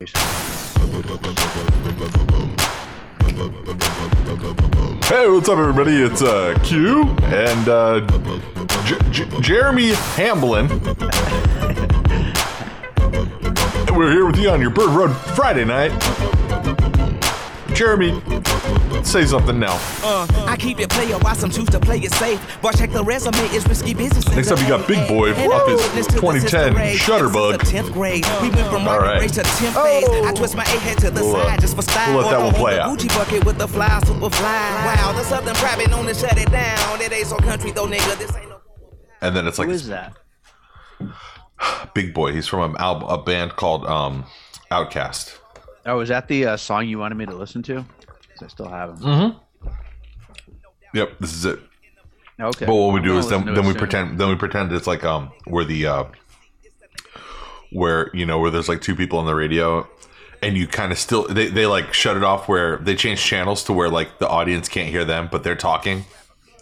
Hey, what's up, everybody? It's uh, Q and uh, J- J- Jeremy Hamblin. We're here with you on your Bird Road Friday night. Jeremy, say something now. Uh, I keep it player while some choose to play it safe. But check the resume, it's risky business. Next up, you got Big Boi off his 2010 Shutterbugg. 10th grade. We went from All right. right. to 10th phase. I twist my A head to the We'll, uh, side just for style. we'll let that one play out. Gucci bucket with the fly, super fly. Wow, the Southern private known to shut it down. It ain't so country though, nigga. This ain't no. And then it's like Who is that? Big Boi. He's from a, al- a band called um, Outkast. Oh, is that the uh, song you wanted me to listen to? 'Cause I still have them. Mm-hmm. Yep, this is it. Okay. But what we do is then, then we soon. pretend then we pretend it's like um where the uh where you know where there's like two people on the radio and you kind of still they, they like shut it off where they change channels to where like the audience can't hear them but they're talking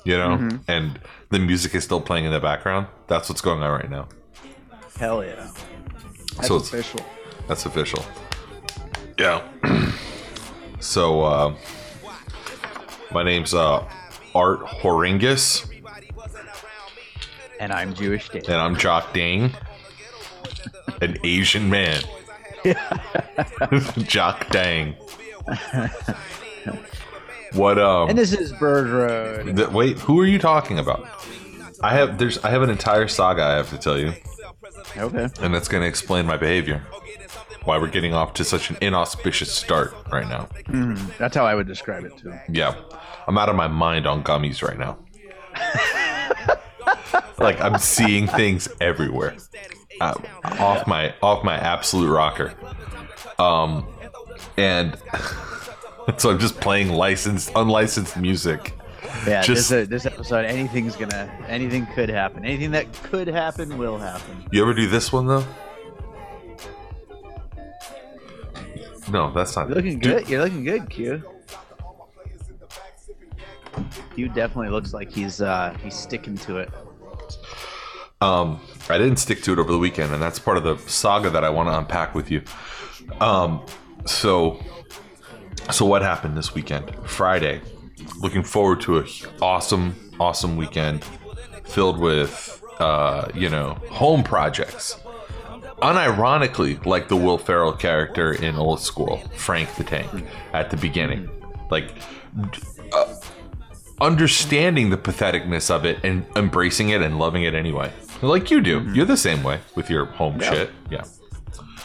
you know Mm-hmm. and the music is still playing in the background that's what's going on right now Hell yeah. That's So it's- official. that's official yeah so uh my name's uh art horingus. And I'm Jewish Dave. and i'm jock dang. An asian man. Jock dang. What um And this is Bird Road. th- wait who are you talking about? I have there's i have an entire saga i have to tell you. Okay. and that's going to explain my behavior why we're getting off to such an inauspicious start right now That's how I would describe it too. Yeah, I'm out of my mind on gummies right now. like I'm seeing things everywhere, uh, off my off my absolute rocker. Um, and so I'm just playing licensed, unlicensed music. Yeah, Just- this, uh, this episode, anything's gonna, anything could happen. Anything that could happen will happen. You ever do this one though? No, that's not. You're looking Dude, good. You're looking good, Q. Q definitely looks like he's uh he's sticking to it. Um, I didn't stick to it over the weekend, and that's part of the saga that I want to unpack with you. Um, so, so what happened this weekend? Friday. Looking forward to a awesome, awesome weekend filled with, uh, you know, home projects. Unironically, like the Will Ferrell character in Old School, Frank the Tank, at the beginning, like uh, understanding the patheticness of it and embracing it and loving it anyway. Like you do. You're the same way with your home Yeah. shit. Yeah.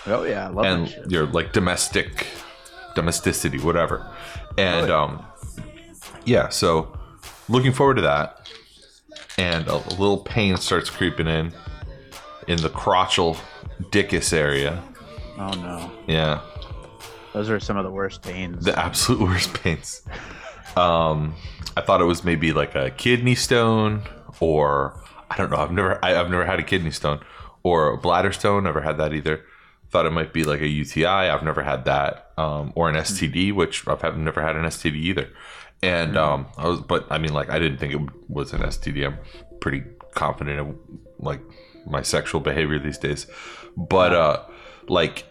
Oh yeah, I love that And shit. your like domestic domesticity, whatever. And Oh, yeah. um yeah, so looking forward to that. And a little pain starts creeping in in the crotchal dickus area. Oh no, Yeah. those are some of the worst pains. the absolute worst pains. Um, I thought it was maybe like a kidney stone, or I don't know. I've never, I, I've never had a kidney stone or a bladder stone. Never had that either. Thought it might be like a UTI. I've never had that, um, or an STD, which I've have never had an STD either. And um, I was, but I mean, like, I didn't think it was an STD. I'm pretty confident in like my sexual behavior these days, but uh, like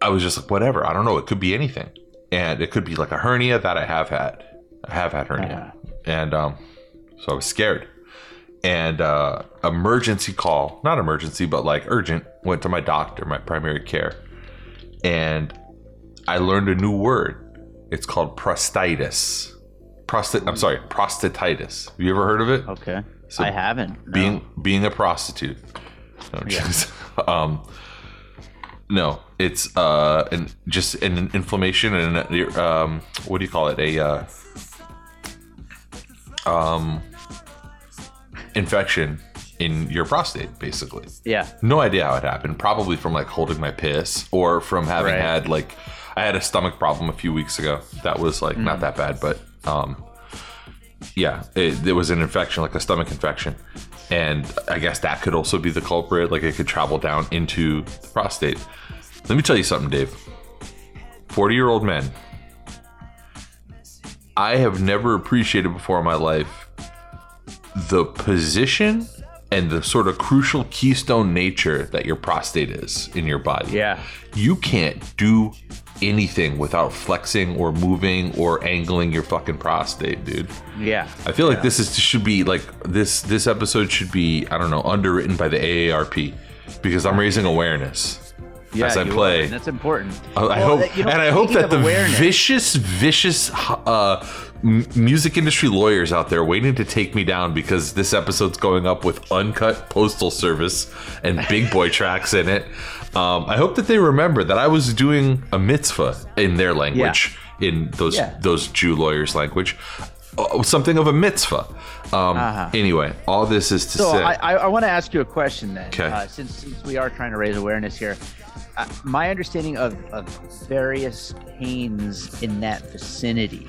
I was just like, whatever. I don't know. It could be anything, and it could be like a hernia that I have had. I have had hernia, and um, so I was scared. And uh, emergency call, not emergency, but like urgent, went to my doctor, my primary care, and I learned a new word. It's called prostatitis. Prostate. I'm sorry, prostatitis. Have you ever heard of it? okay, So I haven't. no. being being a prostitute. No, just, um, no, it's uh, an, just an inflammation and an, um, what do you call it? A uh, um, infection in your prostate, basically. yeah, No idea how it happened. Probably from like holding my piss or from having Right. had like I had a stomach problem a few weeks ago. That was like not that bad, but um yeah, it, it was an infection, like a stomach infection. And I guess that could also be the culprit. Like it could travel down into the prostate. Let me tell you something, Dave. 40 year old men. I have never appreciated before in my life the position and the sort of crucial keystone nature that your prostate is in your body. Yeah. You can't do anything without flexing or moving or angling your fucking prostate, dude. Yeah. I feel like this is should be like this this episode should be I don't know underwritten by the AARP because I'm raising awareness yeah, as I play. are, and that's important. I, I hope, you know, and I hope that the awareness- vicious, vicious uh, music industry lawyers out there waiting to take me down because this episode's going up with uncut postal service and Big Boi tracks in it. Um, I hope that they remember that I was doing a mitzvah in their language, in those Yeah. those Jew lawyers' language, something of a mitzvah. Um, Uh-huh. Anyway, all this is to So say, I, I, I want to ask you a question then, 'Kay. uh, since, since we are trying to raise awareness here. Uh, my understanding of, of various pains in that vicinity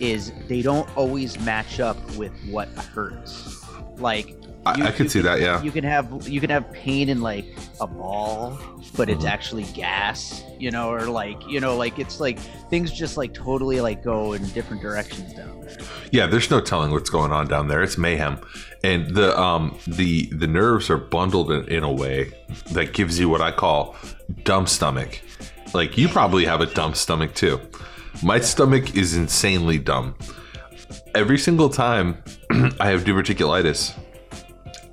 is they don't always match up with what hurts. Like I- I could see can- that, yeah. You can have you can have pain in like a ball, but it's Mhm. actually gas, you know, or like you know, like it's like things just like totally like go in different directions down there. Yeah, there's no telling what's going on down there. It's mayhem, and the um the the nerves are bundled in, in a way that gives you what I call dumb stomach. Like you probably have a dumb stomach too. My stomach is insanely dumb. Every single time I have diverticulitis,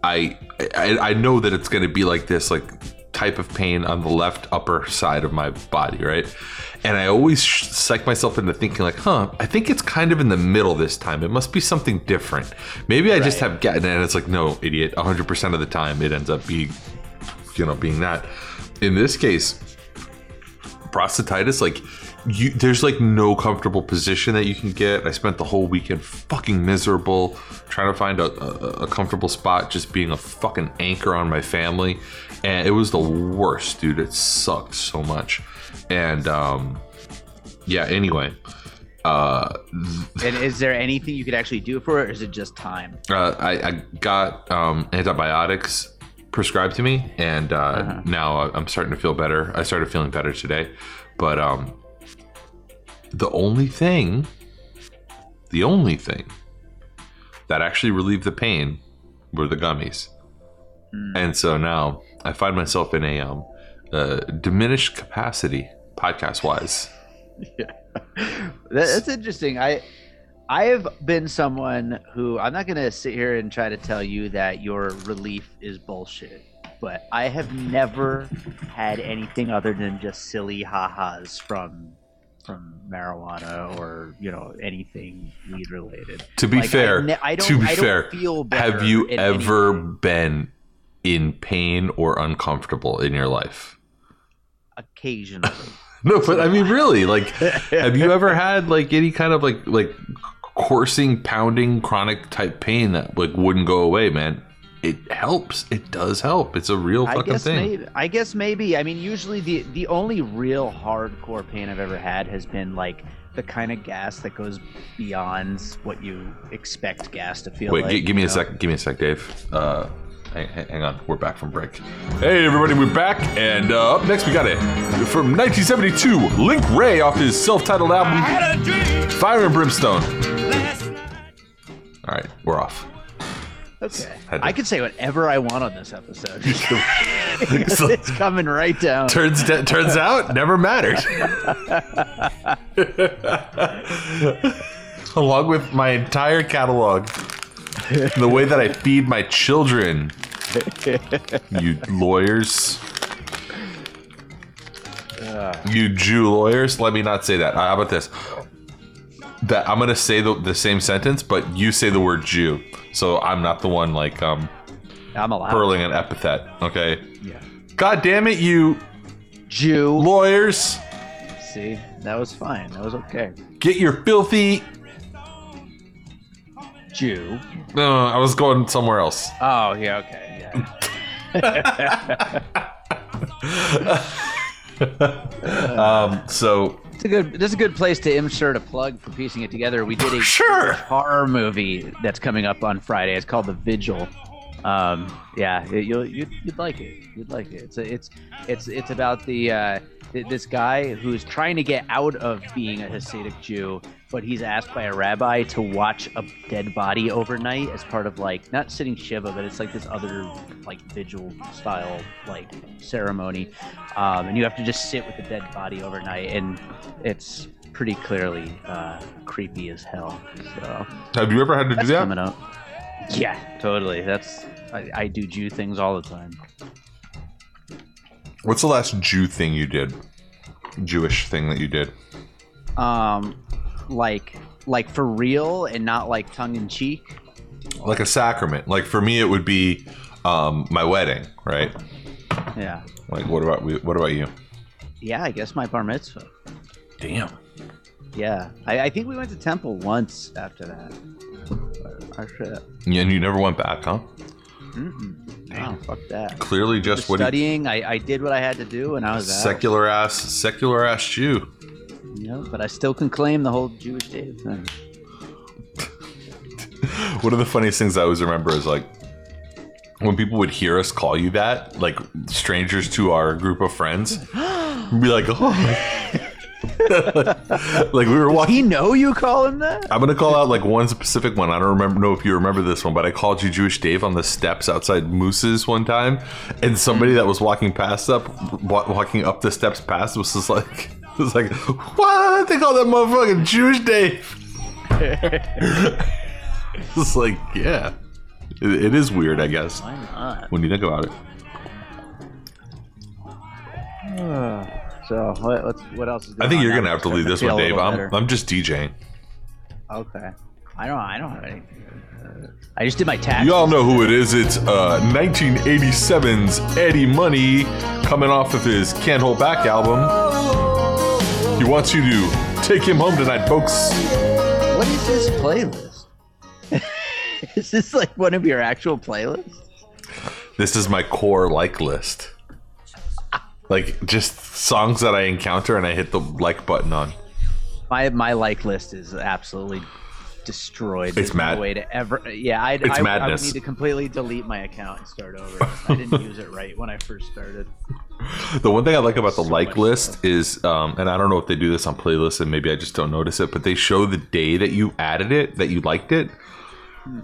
I, I I know that it's going to be like this like type of pain on the left upper side of my body, right? And I always psych myself into thinking like, huh, I think it's kind of in the middle this time. It must be something different. Maybe I just have gotten and it's like, no, idiot. 100% of the time it ends up being, you know, being that. In this case, prostatitis like you there's like no comfortable position that you can get i spent the whole weekend fucking miserable trying to find a, a, a comfortable spot just being a fucking anchor on my family and it was the worst dude it sucked so much and um yeah anyway uh And is there anything you could actually do for it, or is it just time? uh, I, I got um, antibiotics prescribed to me, and uh, Uh-huh. now I'm starting to feel better. I started feeling better today, but um, the only thing, the only thing that actually relieved the pain were the gummies, Hmm. and so now I find myself in a um, uh, diminished capacity podcast wise. That, that's interesting. I I have been someone who I'm not gonna sit here and try to tell you that your relief is bullshit, but I have never had anything other than just silly ha-has from from marijuana or you know anything weed related. To be Like, I fair, ne- I don't, to be I fair, have you ever anything. been in pain or uncomfortable in your life? occasionally? No, but I mean, really, like, have you ever had like any kind of like like coursing, pounding, chronic type pain that like wouldn't go away, man? It helps. It does help. It's a real I fucking guess thing. maybe. I guess maybe. I mean, usually the the only real hardcore pain I've ever had has been like the kind of gas that goes beyond what you expect gas to feel Wait, like. gi- give me you a know? second. Give me a sec, Dave. Uh, hang, hang on. We're back from break. Hey, everybody, we're back. And uh, up next, we got it from 1972. Link Wray off his self-titled album, Fire and Brimstone. All right, we're off. Okay. Had I can say whatever I want on this episode. So- it's coming right down. turns turns out never mattered. Along with my entire catalog, the way that I feed my children, you lawyers, you Jew lawyers. Let me not say that. How about this? That I'm gonna say the, the same sentence, but you say the word Jew, so I'm not the one like um I'm allowed. hurling an epithet. Okay. Yeah. God damn it, you Jew. lawyers! See, that was fine. That was okay. Get your filthy. Jew. No, I was going somewhere else. Oh yeah. Okay. Yeah. Um, so It's a good. This is a good place to insert a plug for piecing it together. We did a Sure. horror movie that's coming up on Friday. It's called The Vigil. Um, yeah, it, you'll you'd, you'd like it. You'd like it. It's a, it's it's it's about the uh, th- this guy who's trying to get out of being a Hasidic Jew, but he's asked by a rabbi to watch a dead body overnight as part of like not sitting shiva, but it's like this other like vigil style like ceremony, um, and you have to just sit with the dead body overnight, and it's pretty clearly uh, creepy as hell. So Have you ever had to do that? coming up. Yeah, totally. That's I, I do Jew things all the time. What's the last Jew thing you did? Jewish thing that you did? Um, like like for real and not like tongue in cheek. Like a sacrament. Like for me, it would be um, my wedding, right? Yeah, Like what about what about you? yeah. I guess my bar mitzvah. Damn. Yeah, I, I think we went to temple once after that. Oh shit. Yeah, and you never went back, huh? Mm-mm. No, fuck that. Clearly, just Just what he, studying, I, I did what I had to do, and I was out. secular ass, secular ass Jew. Yeah, but I still can claim the whole Jewish Dave thing. One of the funniest things I always remember is like when people would hear us call you that, like strangers to our group of friends, be like, oh. like we were walking. He know you call him that? I'm gonna call out like one specific one. I don't remember know if you remember this one, but I called you Jewish Dave on the steps outside Moose's one time, and somebody that was walking past up, walking up the steps past, was just like, was like, what? They call that motherfucking Jewish Dave. it's like, yeah, it, it is weird, I guess, Why not? when you think about it. So what what's, what else is I think on you're now? gonna have to leave this one, Dave. I'm, better. I'm just DJing. Okay. I don't I don't have anything. I just did my taxes. You all know who it is. It's uh, 1987's Eddie Money coming off of his Can't Hold Back album. He wants you to take him home tonight, folks. What is this playlist? is this like one of your actual playlists? This is my core like list. Like just songs that I encounter and I hit the like button on. My my like list is absolutely destroyed. There's mad- No way to ever. Yeah, I'd, It's I, I would need to completely delete my account and start over. I didn't use it right when I first started. The one thing I like about the So like list is, um, and I don't know if they do this on playlists and maybe I just don't notice it, but they show the day that you added it, that you liked it.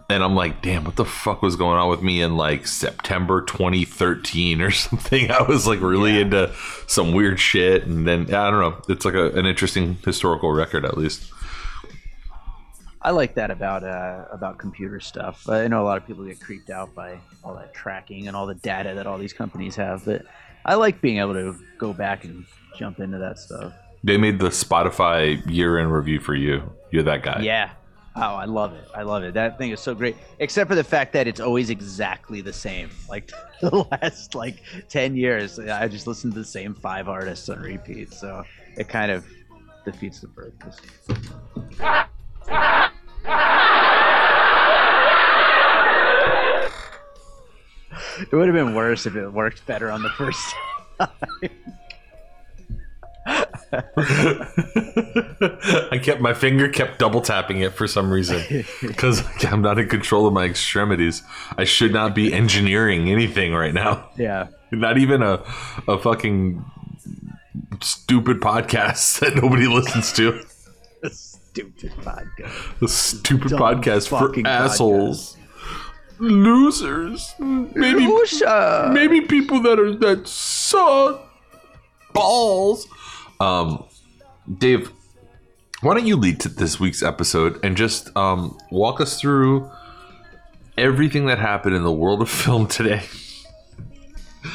And I'm like, damn, what the fuck was going on with me in like September 2013 or something? I was like really into some weird shit. And then, I don't know. It's like a, an interesting historical record, at least. I like that about uh, about computer stuff. I know a lot of people get creeped out by all that tracking and all the data that all these companies have, but I like being able to go back and jump into that stuff. They made the Spotify year in review for you. You're that guy. Yeah. Oh, I love it. I love it. That thing is so great. Except for the fact that it's always exactly the same. Like the last like 10 years, I just listened to the same five artists on repeat. So it kind of defeats the purpose. It would have been worse if it worked better on the first I kept my finger kept double tapping it for some reason because I'm not in control of my extremities. I should not be engineering anything right now. Yeah. Not even a a fucking stupid podcast that nobody listens to. A stupid podcast. A stupid Dumb podcast for assholes, losers, maybe maybe people that are that suck balls. Um, Dave, why don't you lead to this week's episode and just um, walk us through everything that happened in the world of film today?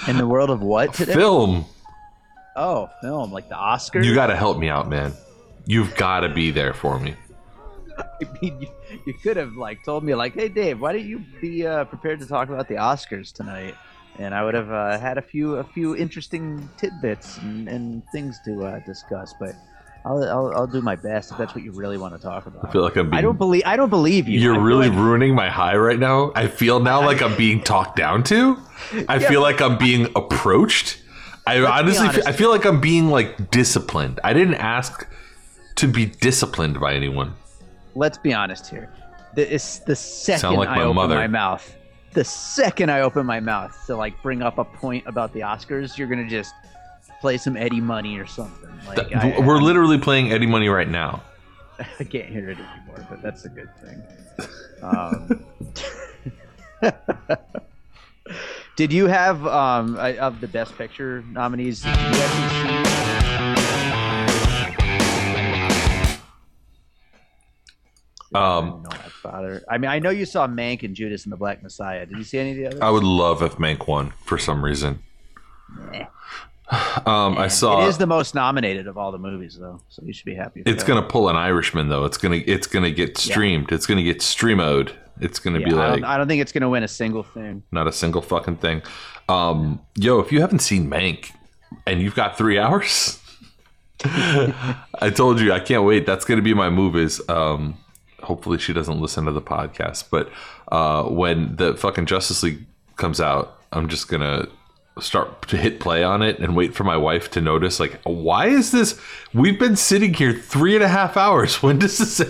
In the world of what today? Film, Oh, film, like the Oscars. you got to help me out, man. You've got to be there for me. I mean, you, you could have like told me like, "Hey, Dave, why don't you be uh, prepared to talk about the Oscars tonight?" And I would have uh, had a few a few interesting tidbits and, and things to uh, discuss. But I'll, I'll I'll do my best if that's what you really want to talk about. I feel like I'm being. I don't believe I don't believe you. You're really like- ruining my high right now. I feel now like I'm being talked down to. I Yeah, feel like I'm being approached. I honestly, feel, I feel like I'm being like disciplined. I didn't ask to be disciplined by anyone. let's be honest here. The, it's the second like I open mother. my mouth, the second I open my mouth to like bring up a point about the Oscars, you're gonna just play some Eddie Money or something. Like I- We're literally playing Eddie Money right now. I can't hear it anymore, but that's a good thing. Um, did you have um, I- of the best picture nominees? Did you actually see? Um, Father. I mean, I know you saw Mank and Judas and the Black Messiah. Did you see any of the others? I would love if Mank won for some reason. Um, I saw It is the most nominated of all the movies, though, so you should be happy. it's gonna pull an Irishman though. It's gonna it's gonna get streamed. It's gonna get streamoed. It's gonna Yeah, be I, like don't, I don't think it's going to win a single thing. not a single fucking thing. Um, yo, if you haven't seen Mank and you've got three hours, I told you I can't wait. That's gonna be my move. Is um, hopefully she doesn't listen to the podcast, but uh, when the fucking Justice League comes out, I'm just gonna start to hit play on it and wait for my wife to notice like why is this we've been sitting here three and a half hours. When does this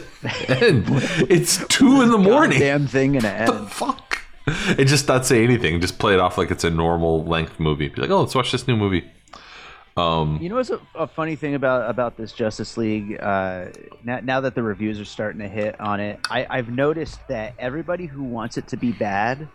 end? It's two in the morning. Damn thing and the the fuck? And just not say anything. Just play it off like it's a normal length movie. Be like oh let's watch this new movie You know what's a, a funny thing about about this Justice League? Uh, now, now that the reviews are starting to hit on it, I, I've noticed that everybody who wants it to be bad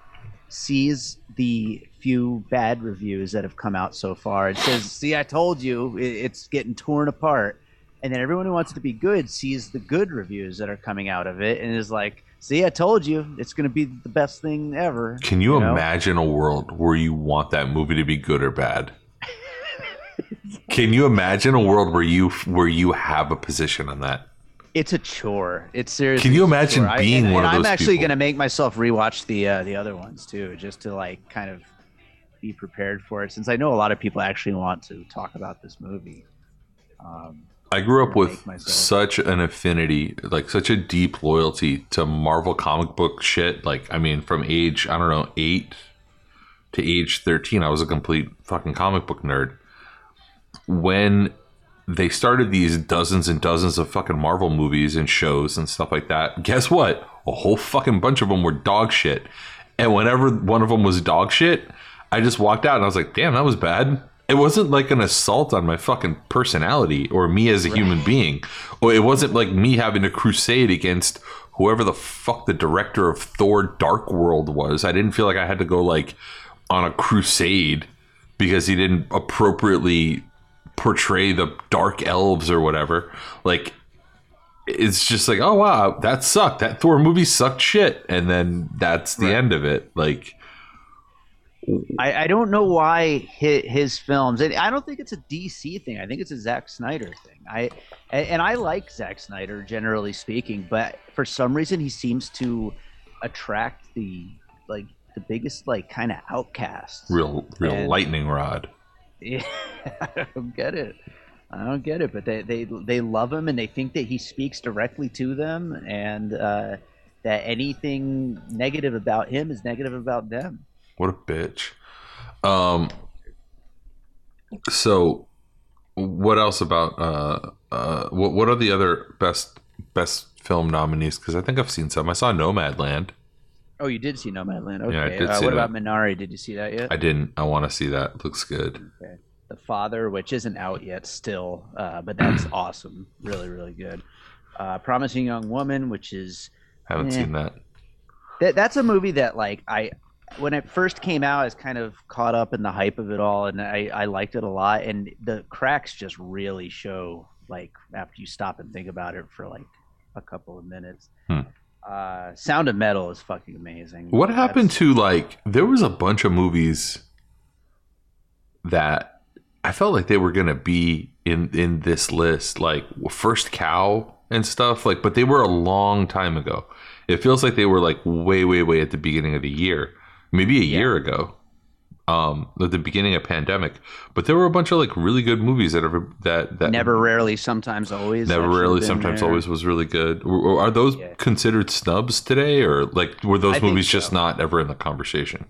sees the few bad reviews that have come out so far and says, "See, I told you, it, it's getting torn apart." And then everyone who wants it to be good sees the good reviews that are coming out of it and is like, "See, I told you, it's going to be the best thing ever." can you, know? imagine a world where you want that movie to be good or bad can you imagine a world where you where you have a position on that It's a chore. It's seriously. Can you imagine chore. I- being and- one and of I'm those actually gonna make myself rewatch the uh, the other ones too, just to like kind of be prepared for it, since I know a lot of people actually want to talk about this movie. Um, I grew up with such an affinity, like such a deep loyalty to Marvel comic book shit. Like, I mean, from age, I don't know, eight to age 13, I was a complete fucking comic book nerd. When they started these dozens and dozens of fucking Marvel movies and shows and stuff like that, guess what? A whole fucking bunch of them were dog shit. And whenever one of them was dog shit, I just walked out and I was like, damn, that was bad. It wasn't like an assault on my fucking personality or me as a human being. Or it wasn't like me having to crusade against whoever the fuck the director of Thor Dark World was. I didn't feel like I had to go like on a crusade because he didn't appropriately portray the dark elves or whatever. Like it's just like, oh wow, that sucked. That Thor movie sucked shit, and then that's the end of it. Like, I, I don't know why his, his films, and I don't think it's a DC thing. I think it's a Zack Snyder thing. I and, and I like Zack Snyder generally speaking, but for some reason he seems to attract the like the biggest like kind of outcasts. real, real And- lightning rod. Yeah, I don't get it. I don't get it, but they they they love him and they think that he speaks directly to them, and uh, that anything negative about him is negative about them. What a bitch. Um. So, what else about uh uh what what are the other best best film nominees? Because I think I've seen some. I saw Nomadland. Oh, you did see Nomadland. Okay. Yeah, I did uh, see what that. about Minari? Did you see that yet? I didn't. I want to see that. Looks good. Okay. The Father, which isn't out yet still, uh, but that's awesome. Really, really good. Uh, Promising Young Woman, which is I Haven't Eh. seen that. that that's a movie that like I when it first came out, I was kind of caught up in the hype of it all, and I, I liked it a lot. And the cracks just really show like after you stop and think about it for like a couple of minutes. Hmm. Uh, Sound of Metal is fucking amazing. What happened to like there was a bunch of movies that I felt like they were gonna be in in this list, like First Cow and stuff, like but they were a long time ago. It feels like they were like way, way, way at the beginning of the year. Maybe a year ago. Um at the beginning of pandemic. But there were a bunch of like really good movies that are that that Never, rarely, sometimes, always. Never, rarely, sometimes, there. always was really good. Are those Yeah. considered snubs today, or like were those I movies just not ever in the conversation?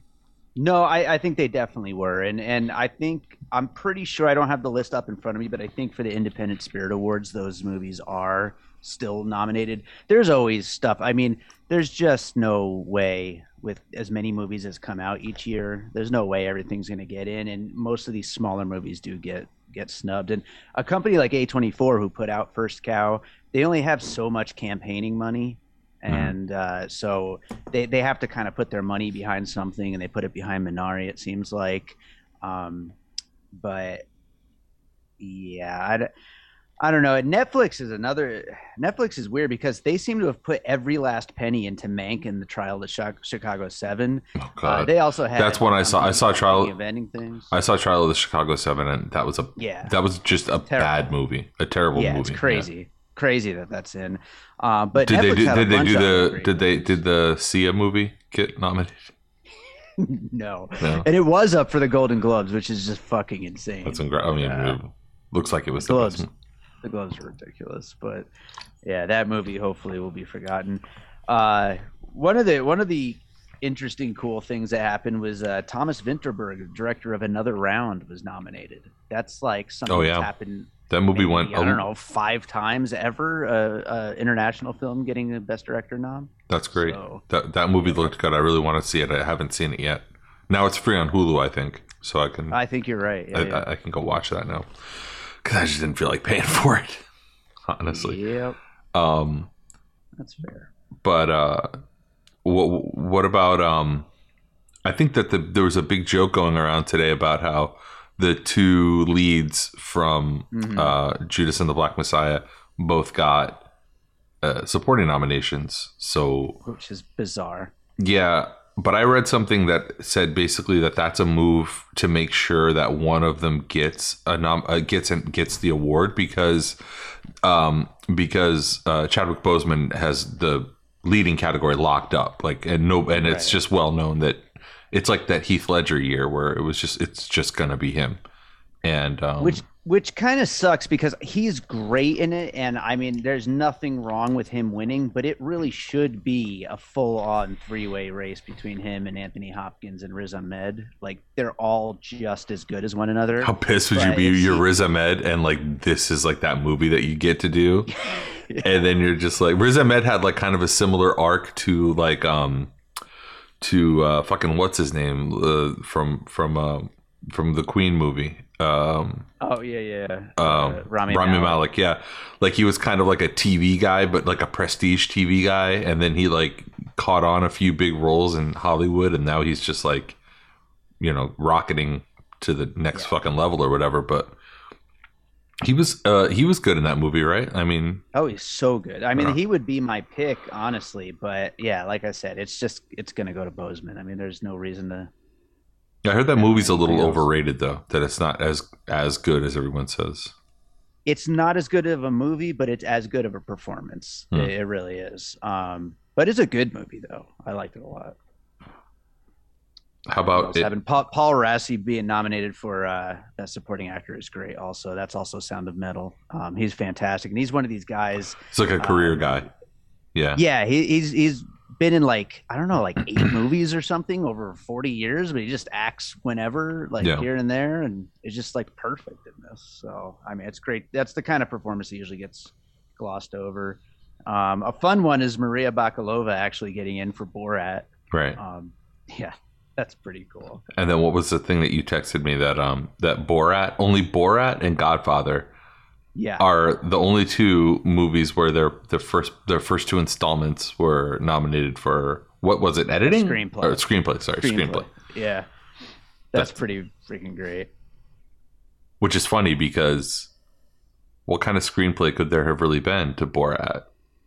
No, I, I think they definitely were, and and I think I'm pretty sure I don't have the list up in front of me, but I think for the Independent Spirit Awards, those movies are still nominated. There's always stuff. I mean, there's just no way with as many movies as come out each year. There's no way everything's going to get in, and most of these smaller movies do get get snubbed. And a company like A24 who put out First Cow, they only have so much campaigning money. Mhm. And uh, so they, they have to kind of put their money behind something and they put it behind Minari, it seems like. Um, but yeah, I, I don't know. Netflix is another. Netflix is weird because they seem to have put every last penny into Mank and the Trial of the Chicago Seven. Oh Uh, god. they also had. That's when I saw- I saw Trial- of Ending things. I saw Trial of the Chicago Seven, and that was a yeah, that was just a Terrible. bad movie, a terrible yeah, movie. it's crazy, crazy that that's in. Uh, but Did Netflix they do? had Did they do the? Did they did the Sia movie get nominated? no, No, and it was up for the Golden Globes, which is just fucking insane. that's incredible. I mean, Yeah. it looks like it was the Globes. best. The gloves are ridiculous but yeah that movie hopefully will be forgotten uh one of the one of the interesting cool things that happened was uh thomas vinterberg director of another round was nominated that's like something Oh, that's yeah. happened That movie maybe, went. i don't know five times ever uh, uh international film getting a best director nom That's great. So- That that movie looked good. I really want to see it. I haven't seen it yet. Now it's free on Hulu, I think, so I can I, i think you're right yeah, yeah. I, I can go watch that now because I just didn't feel like paying for it, honestly. yep Um, that's fair but uh, what what about um? I think that the, there was a big joke going around today about how the two leads from Mhm. uh, Judas and the Black Messiah both got uh, supporting nominations. So which is bizarre yeah, but I read something that said basically that that's a move to make sure that one of them gets a nom- uh, gets and gets the award because um, because uh, Chadwick Boseman has the leading category locked up. Like and no, and it's Right. just well known that it's like that Heath Ledger year where it was just it's just gonna be him. And um, which which kind of sucks because he's great in it and i mean there's nothing wrong with him winning but it really should be a full-on three-way race between him and anthony hopkins and riz ahmed like they're all just as good as one another how pissed would you be? You're Riz Ahmed, and like this is like that movie that you get to do. and then you're just like Riz Ahmed had like kind of a similar arc to like um to uh fucking what's his name uh, from from uh, from the Queen movie um oh yeah yeah um Uh, Rami Rami, Malik. Malek yeah. Like he was kind of like a TV guy but like a prestige TV guy and then he like caught on a few big roles in Hollywood and now he's just like you know rocketing to the next Yeah. fucking level or whatever but he was uh he was good in that movie right? I mean oh he's so good. I mean he would be my pick honestly but yeah like i said it's just it's gonna go to Boseman. I mean there's no reason to I heard that movie's a little overrated though. That it's not as as good as everyone says. it's not as good of a movie, but it's as good of a performance. Hmm. It, it really is. Um, but it's a good movie, though. I liked it a lot. How about it? happened? Paul, Paul Raci being nominated for uh, best supporting actor is great. Also, that's also Sound of Metal. Um, he's fantastic, and he's one of these guys. It's like a career um, guy. Yeah. Yeah, he, he's he's been in like I don't know, like eight movies or something over forty years, but he just acts whenever, like Yeah. here and there, and it's just like perfect in this. So I mean, it's great. That's the kind of performance that usually gets glossed over. Um, a fun one is Maria Bakalova actually getting in for Borat. Right. Um, yeah, that's pretty cool. And then what was the thing that you texted me that um that Borat only Borat and Godfather Yeah, are the only two movies where their their first their first two installments were nominated for what was it editing Screenplay. or screenplay sorry screenplay. Yeah, that's That's- pretty freaking great. which is funny because what kind of screenplay could there have really been to Borat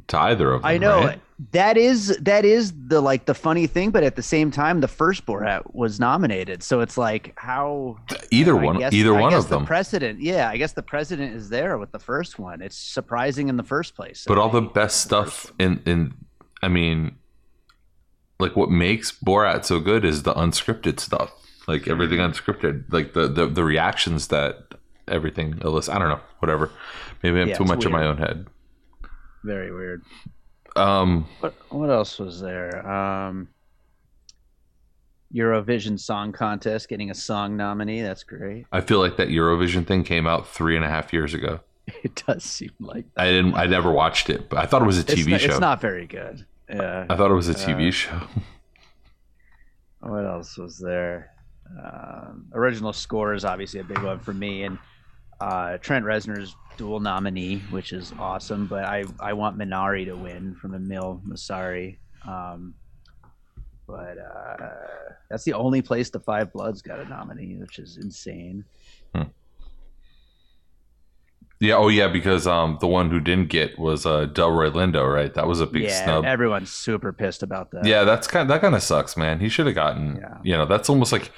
to either of them I know right? that is that is the like the funny thing, but at the same time, the first Borat was nominated, so it's like how either I one guess- either I one guess of the them precedent, yeah, I guess the precedent is there with the first one. It's surprising in the first place. but all the best stuff in in I mean like what makes Borat so good is the unscripted stuff. Like everything unscripted, like the the, the reactions that everything elicits. I don't know, whatever. Maybe I'm Yeah, too much in my own head. Very weird. Um, What what else was there? Um, Eurovision Song Contest getting a song nominee. That's great. I feel like that Eurovision thing came out three and a half years ago. It does seem like I didn't. I never watched it, but I thought it was a it's TV not, show. It's not very good. Yeah. I thought it was a TV Uh, show. What else was there? Um, original score is obviously a big one for me, and uh, Trent Reznor's dual nominee, which is awesome. But I I want Minari to win from Emile Mosseri. Um, but uh, that's the only place the Five Bloods got a nominee, which is insane. Yeah. Oh, yeah. Because um, the one who didn't get was uh, Delroy Lindo, right? That was a big yeah, snub. everyone's super pissed about that. Yeah, that's kind. that kind of sucks, man. He should have gotten. Yeah. You know, that's almost like.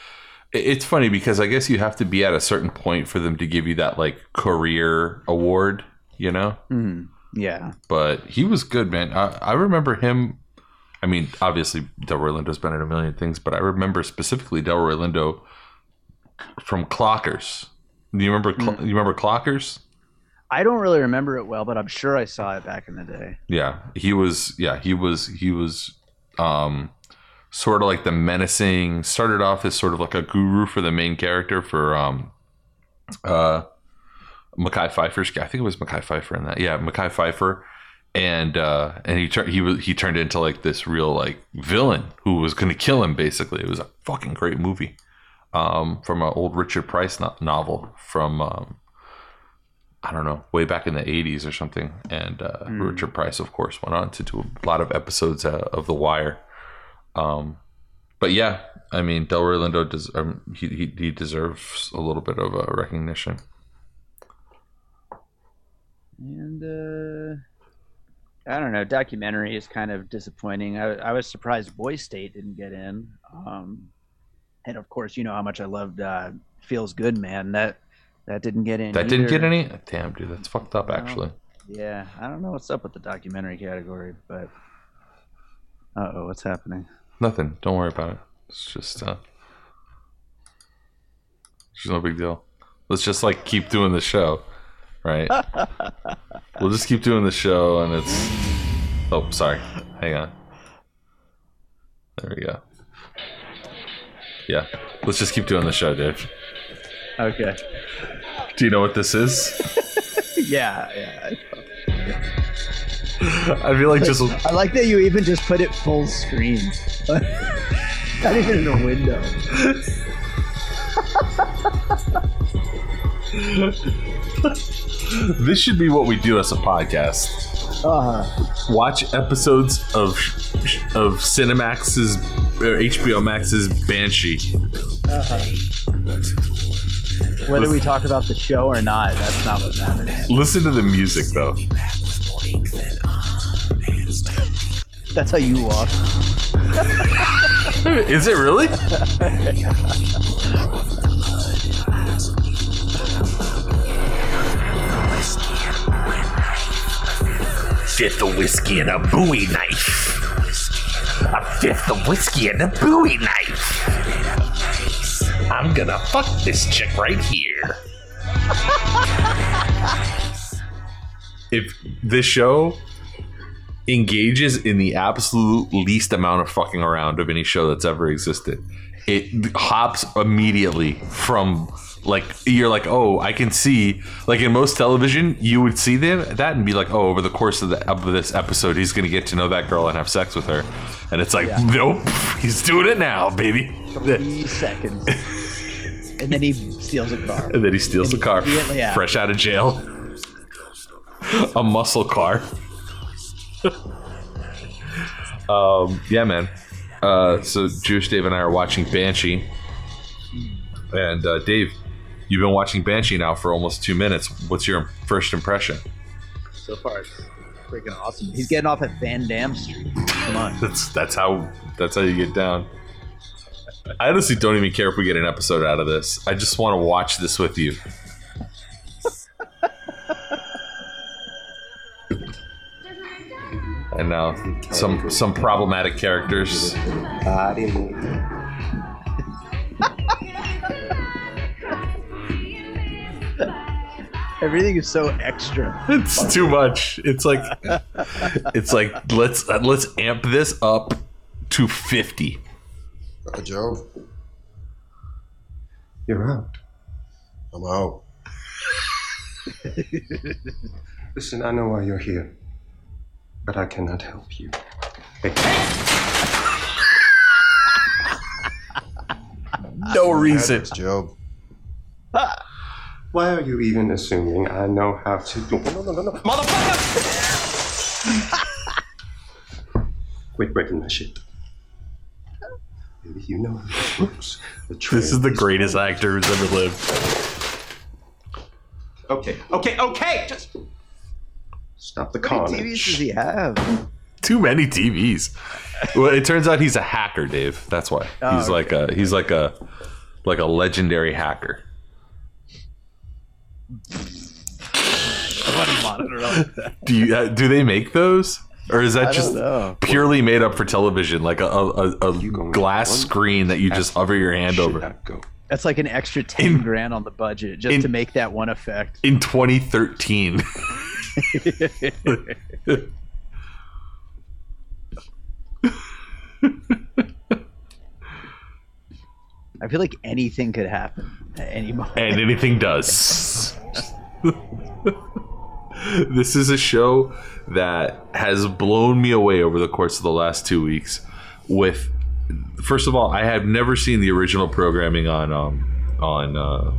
It- It's funny because I guess you have to be at a certain point for them to give you that like career award. You know, Mhm. yeah, but he was good, man. I, I remember him. I mean, obviously, Delroy Lindo's been in a million things, but I remember specifically Delroy Lindo from Clockers. Do you remember? Cl- You remember Clockers? I don't really remember it well, but I'm sure I saw it back in the day. Yeah, he was. Yeah, he was. He was. Um, sort of like the menacing. Started off as sort of like a guru for the main character for um, uh, Mekhi Phifer's. I think it was Mekhi Phifer in that. Yeah, Mekhi Phifer, and uh, and he turned. He was. He turned into like this real like villain who was going to kill him. Basically, it was a fucking great movie. Um, from an old Richard Price no- novel from um, I don't know, way back in the 80s or something. And uh, Richard Price, of course, went on to do a lot of episodes uh, of The Wire. Um, but yeah, I mean, Delroy Lindo does, um, he, he, he deserves a little bit of a recognition. And uh, I don't know, documentary is kind of disappointing. I, I was surprised Boy State didn't get in. Um, and of course, you know how much I loved uh, Feels Good Man. That that didn't get in. That didn't get any? Damn, dude, that's fucked up, actually. Yeah, I don't know what's up with the documentary category, but uh oh, what's happening? Nothing. Don't worry about it. It's just, uh, it's no big deal. Let's just like keep doing the show, right? we'll just keep doing the show, and it's. Oh, sorry. Hang on. There we go. Yeah, let's just keep doing the show, Dave. Okay. Do you know what this is? Yeah, yeah. I feel like just I like that you even just put it full screen. Not even in a window. this should be what we do as a podcast. Uh-huh. watch episodes of of Cinemax's or HBO Max's Banshee. Whether we talk about the show or not, that's not what matters. Listen to the music though. That's how you walk. Is it really? fifth of whiskey and a Bowie knife. A fifth of whiskey and a Bowie knife. I'm gonna fuck this chick right here. If this show engages in the absolute least amount of fucking around of any show that's ever existed, it hops immediately from like you're like oh I can see like in most television you would see them that and be like oh over the course of the of this episode he's gonna get to know that girl and have sex with her. And it's like nope he's doing it now baby. Three seconds. and then he steals a car. and then he steals the car. fresh out. Of jail. A muscle car um yeah man. Uh so jewish dave and i are watching banshee. And uh dave you've been watching banshee now for almost two minutes. What's your first impression? So far, it's freaking awesome. He's getting off at Van Dam Street. Come on. that's that's how that's how you get down. I honestly don't even care if we get an episode out of this. I just want to watch this with you and now some some problematic characters Everything is so extra. it's too much it's like it's like let's let's amp this up to 50 Uh, Joe, You're out. I'm out. Listen, I know why you're here, but I cannot help you. No reason It's Joe. Why are you even assuming I know how to do? No, no, no, no, no, motherfucker! Quit breaking my shit. Maybe you know how this works. The This is the greatest actor who's ever lived. Okay, okay, okay. Just stop the How many TVs does he have? Too many TVs. Well, it turns out he's a hacker, Dave. That's why Oh, he's like a he's like a like a legendary hacker. Funny monitor like that. Do you uh, do they make those, or is that I just don't know. purely made up for television, like a a, a, a glass screen that you just hover your hand over? That's like an extra ten In- grand on the budget just in- to make that one effect. In 2013, I feel like anything could happen at any moment. and anything does. this is a show that has blown me away over the course of the last two weeks. With first of all, I have never seen the original programming on um, on uh,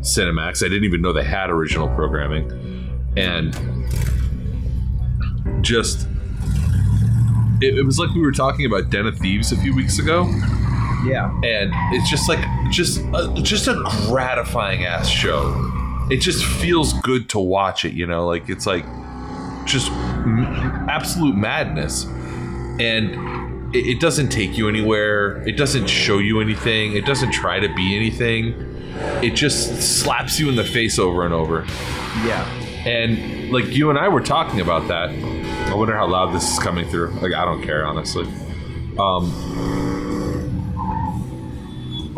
Cinemax. I didn't even know they had original programming, and just it, it was like we were talking about Den of Thieves a few weeks ago yeah. and it's just like just a, just a gratifying ass show. It just feels good to watch it, you know, like it's like just m- absolute madness, and it, it doesn't take you anywhere. It doesn't show you anything. It doesn't try to be anything. It just slaps you in the face over and over. Yeah. And like you and I were talking about that. I wonder how loud this is coming through. Like I don't care honestly. Um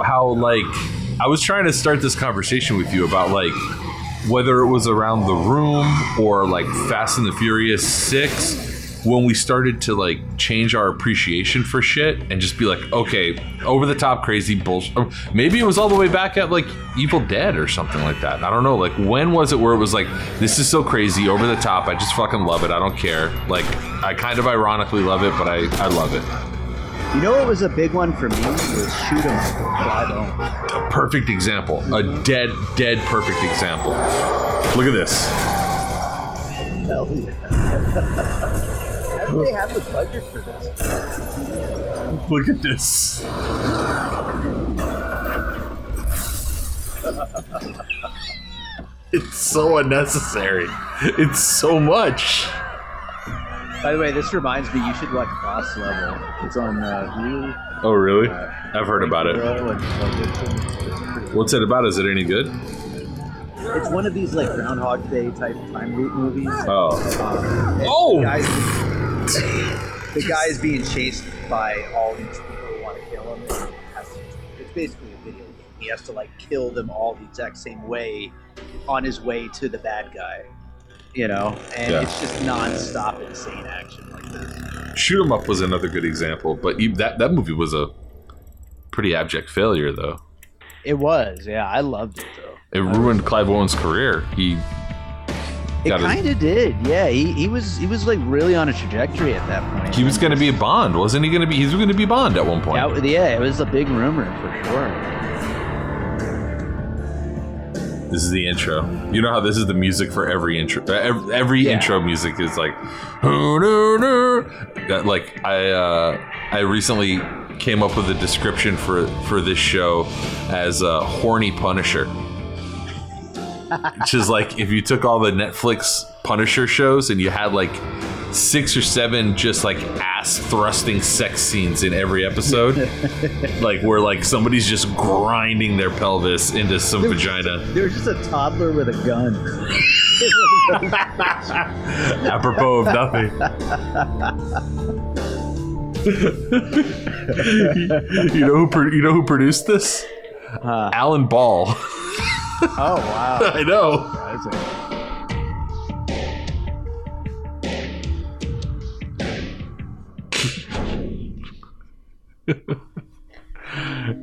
how like I was trying to start this conversation with you about like whether it was around the room or like Fast and the Furious 6 when we started to like change our appreciation for shit and just be like okay over the top crazy bullshit maybe it was all the way back at like evil dead or something like that. I don't know like when was it where it was like this is so crazy over the top i just fucking love it i don't care. Like i kind of ironically love it but i i love it. You know what was a big one for me? Was shoot 'em up Clive Owen. a perfect example. A dead dead perfect example. Look at this. Hell yeah. How do they have the budget for this? look at this It's so unnecessary. It's so much. By the way, this reminds me you should watch Boss Level. It's on uh, Hulu. oh really i've heard about it Bro, and it's pretty- what's it about is it any good It's one of these like Groundhog Day type time loop movies. oh Um, Oh! Guy's, the guy is being chased by all these people who want to kill him. And has to, it's basically a video game. He has to like kill them all the exact same way on his way to the bad guy. You know, and Yeah. it's just non-stop insane action like this. Shoot 'em up was another good example, but you, that that movie was a pretty abject failure, though. It was, yeah. I loved it though. It ruined Clive Owen's career. He It kind of did, yeah. He, he was he was like really on a trajectory at that point. he was going to be a Bond, wasn't he? Going to be? He was going to be Bond at one point. Yeah, yeah, it was a big rumor for sure. This is the intro. You know how this is the music for every intro. uh, Every, every Yeah. intro music is like, "Hoo, doo, doo." That, like I uh, I recently came up with a description for for this show as a horny Punisher. Which is like if you took all the Netflix Punisher shows and you had like six or seven just like ass thrusting sex scenes in every episode, like where like somebody's just grinding their pelvis into some vagina. There was just a toddler with a gun. apropos of nothing. you know who pro- you know who produced this? Alan Ball. Oh wow! I know.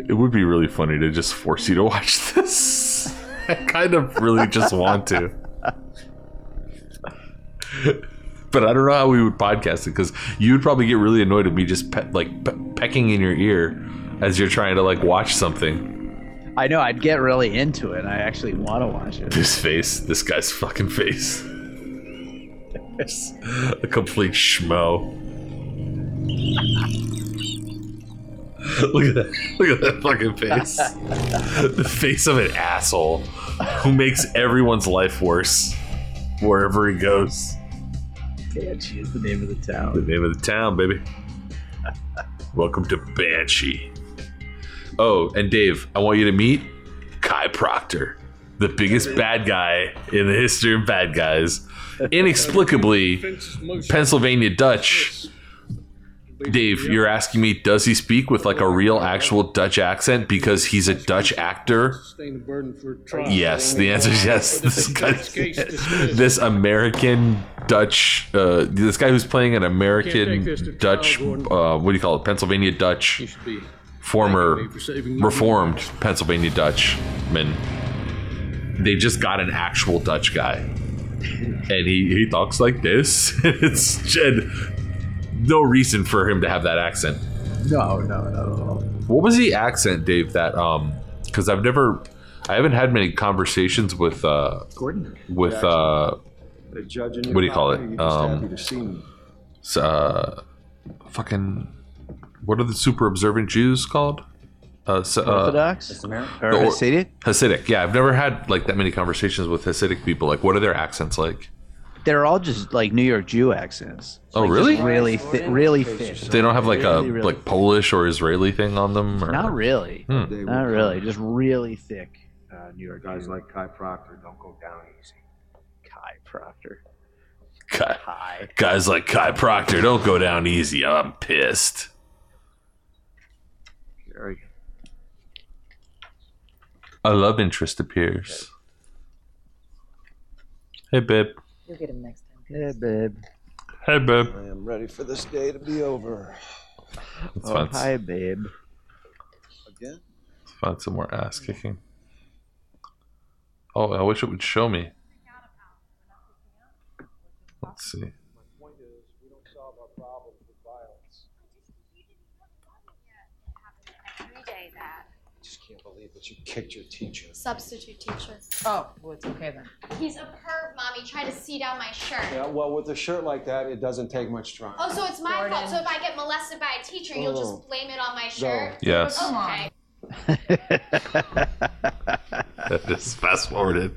It would be really funny to just force you to watch this. I kind of really just want to. But I don't know how we would podcast it because you would probably get really annoyed at me just pe- like pe- pecking in your ear as you're trying to like watch something. I know I'd get really into it. I actually want to watch it. This face, this guy's fucking face. a complete schmo. Look at that. Look at that fucking face. the face of an asshole who makes everyone's life worse wherever he goes. Banshee is the name of the town. The name of the town, baby. Welcome to Banshee. Oh, and Dave, I want you to meet Kai Proctor, the biggest bad guy in the history of bad guys. Inexplicably, Pennsylvania Dutch. Dave, you're asking me, does he speak with like a real, actual Dutch accent because he's a Dutch actor? Yes, the answer is yes. This guy, this American Dutch, uh, this guy who's playing an American Dutch, uh, what do you call it? Pennsylvania Dutch, former reformed Pennsylvania Dutchman. They just got an actual Dutch guy, and he he talks like this. it's and no reason for him to have that accent. No, no, no. What was the accent, Dave? That um, because I've never, I haven't had many conversations with uh, Gordon. with uh, judge What do you call it? Um, happy to see me. uh, fucking, what are the super observant Jews called? Uh, s- uh, Orthodox or or- Hasidic? Hasidic. Yeah, I've never had like that many conversations with Hasidic people. Like, what are their accents like? They're all just like New York Jew accents. Oh, really? Really, thi- really thick. They don't have like a Really, really like Polish or Israeli thing on them. Or? Not really. Hmm. They Not will really. Just really thick uh, New York Guys Jew. like Kai Proctor don't go down easy. Kai Proctor. Kai, Kai. guys like Kai Proctor don't go down easy. I'm pissed. Very good. A love interest appears. Hey, babe. You'll get him next time. Yeah, babe. Hey, babe. I am ready for this day to be over. Let's Oh, find, hi, babe. Again? let's find some more ass kicking. Oh, I wish it would show me. Let's see. Every day that just can't believe that you kicked your teacher. substitute teacher. Oh, well, it's okay then. He's a perv, mommy. Try to see down my shirt. Yeah, well, with a shirt like that, it doesn't take much trying. Oh, so it's my Jordan. fault. So if I get molested by a teacher, you'll Oh. just blame it on my shirt. Yes, Come on. Okay. just fast forwarded.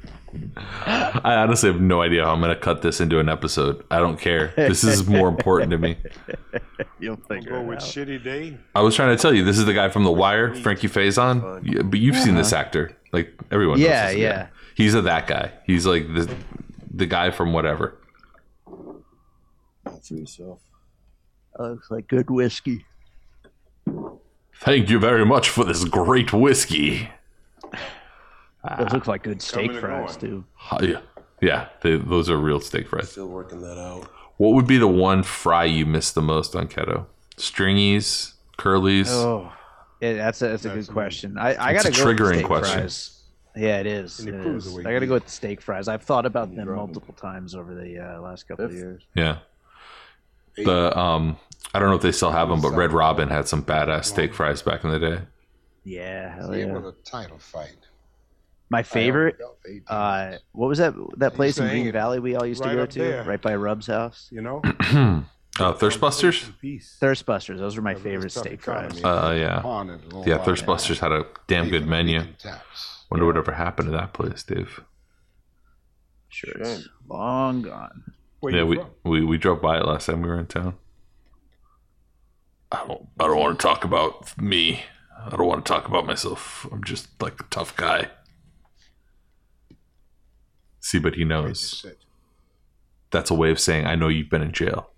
I honestly have no idea how I'm going to cut this into an episode. I don't care. This is more important to me. You'll figure it out. Shitty Day? I was trying to tell you, this is the guy from The Wire, Frankie Faison. Yeah, but you've seen this uh-huh. actor. Like, everyone knows Yeah, guy. yeah. He's a that guy. He's like the, the guy from whatever. For yourself. looks like good whiskey. Thank you very much for this great whiskey. Those look like good steak Coming fries going. too. Oh, yeah, yeah. They, those are real steak fries. Still working that out. What would be the one fry you miss the most on keto? Stringies, curlies. Oh, yeah, that's a that's a good a- question. I, I gotta a go with triggering steak question. fries. Yeah, it is. And it it proves is. the way I gotta go with the steak fries. I've thought about them multiple times over the uh, last couple of years. Yeah. The um, I don't know if they still have them, but Red Robin had some badass steak fries back in the day. Yeah, hell He yeah. won a title fight. My favorite. Uh, what was that? That place in Green Valley we all used to go to, there. right by Rub's house. you know? uh, Thirstbusters. Thirstbusters. Those were my It's favorite steak economy. fries. Uh, yeah. Pawn it Yeah. Thirstbusters had a damn good menu. weekend taps. Wonder whatever happened to that place, Dave. Sure, it's long gone. Where yeah, we, we we drove by it last time we were in town. I don't I don't want to talk about me. I don't want to talk about myself. I'm just like a tough guy. See, but he knows. That's a way of saying I know you've been in jail.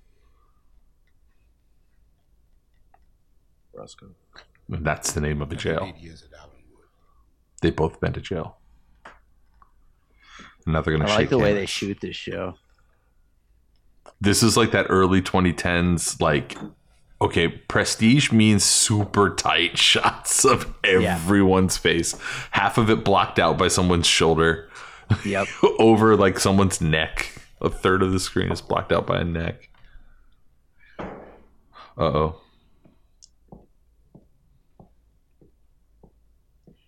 Roscoe. And that's the name of the jail. Eight years at Allenwood. They both been to jail. And now they're gonna I like the way they shoot this show. this is like that early 2010s like okay prestige means super tight shots of Yeah. everyone's face half of it blocked out by someone's shoulder Yep. over like someone's neck a third of the screen is blocked out by a neck uh-oh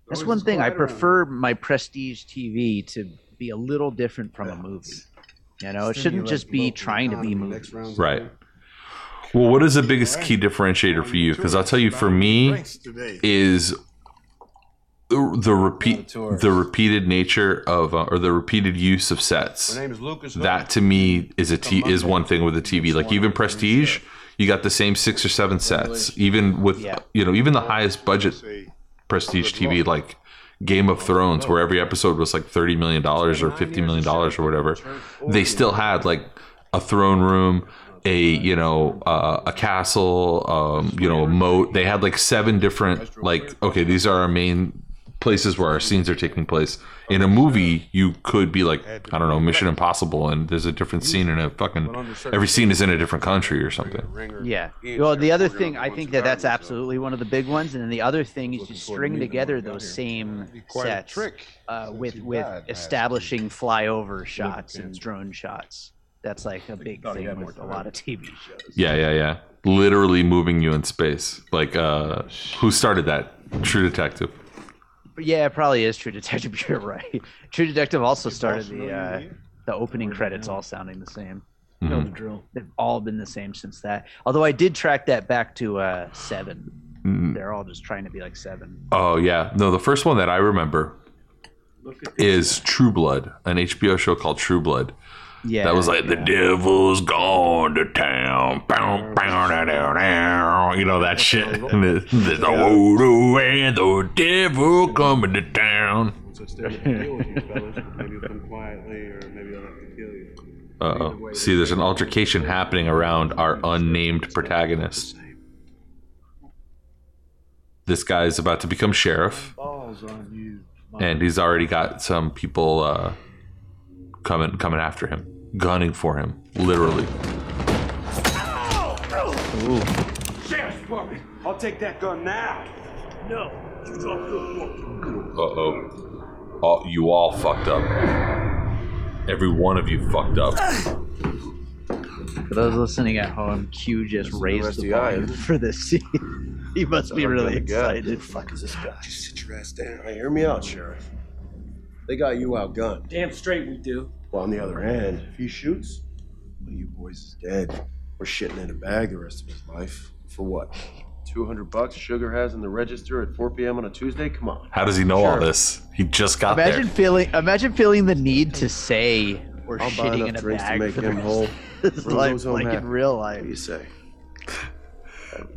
That's one thing. I prefer my prestige TV to be a little different from a movie. You know, it shouldn't just be trying to be movies. Right. Well, what is the biggest key differentiator for you? Because I'll tell you, for me, is the, the repeat, the repeated nature of, uh, or the repeated use of sets. Name is Lucas. That to me is a t is one thing with a TV. Like even Prestige, you got the same six or seven sets. Even with you know even the highest budget Prestige TV, like Game of Thrones, where every episode was like thirty million dollars or fifty million dollars or whatever, they still had like a throne room, a you know uh, a castle, um, you know a moat. They had like seven different like okay, these are our main places where our scenes are taking place. In a movie, you could be like, I don't know, Mission Impossible, and there's a different scene in a fucking every scene is in a different country or something. Yeah. Well, the other thing, I think that that's absolutely one of the big ones, and then the other thing is to string together those same sets uh, with with establishing flyover shots and drone shots. That's like a big thing with a lot of TV shows. Yeah, yeah, yeah. Literally moving you in space. Like, uh, who started that? True Detective. But yeah, it probably is True Detective. You're right. True Detective also started the uh, the opening credits all sounding the same. Know the drill. They've all been the same since that. Although I did track that back to uh, seven. Mm. They're all just trying to be like seven. Oh yeah, no. The first one that I remember is True Blood, an HBO show called True Blood. Yeah, that was like the devil's gone to town. Bow, bow, da, da, da. You know that shit. And the, the, the road away, the devil coming to town. Uh oh. See, there's an altercation happening around our unnamed protagonist. This guy is about to become sheriff, and he's already got some people uh, coming coming after him, gunning for him, literally. Sheriff's Department, I'll take that gun now. No, you drop your Uh oh. All, you all fucked up. Every one of you fucked up. For those listening at home, Q just raised the volume for this scene. he must be really excited. fuck is this guy? Just sit your ass down. Hey, hear me out, Sheriff. They got you outgunned. Damn straight we do. Well, on the other hand, if he shoots, well, you boys is dead. We're shitting in a bag the rest of his life. For what? 200 bucks Sugar has in the register at 4 p.m. on a Tuesday? Come on. How does he know all this? He just got Imagine there. feeling imagine feeling the need to say we're I'll shitting in a drinks to bag make for the him rest whole. of his life, those home like in happy. real What do life. you say?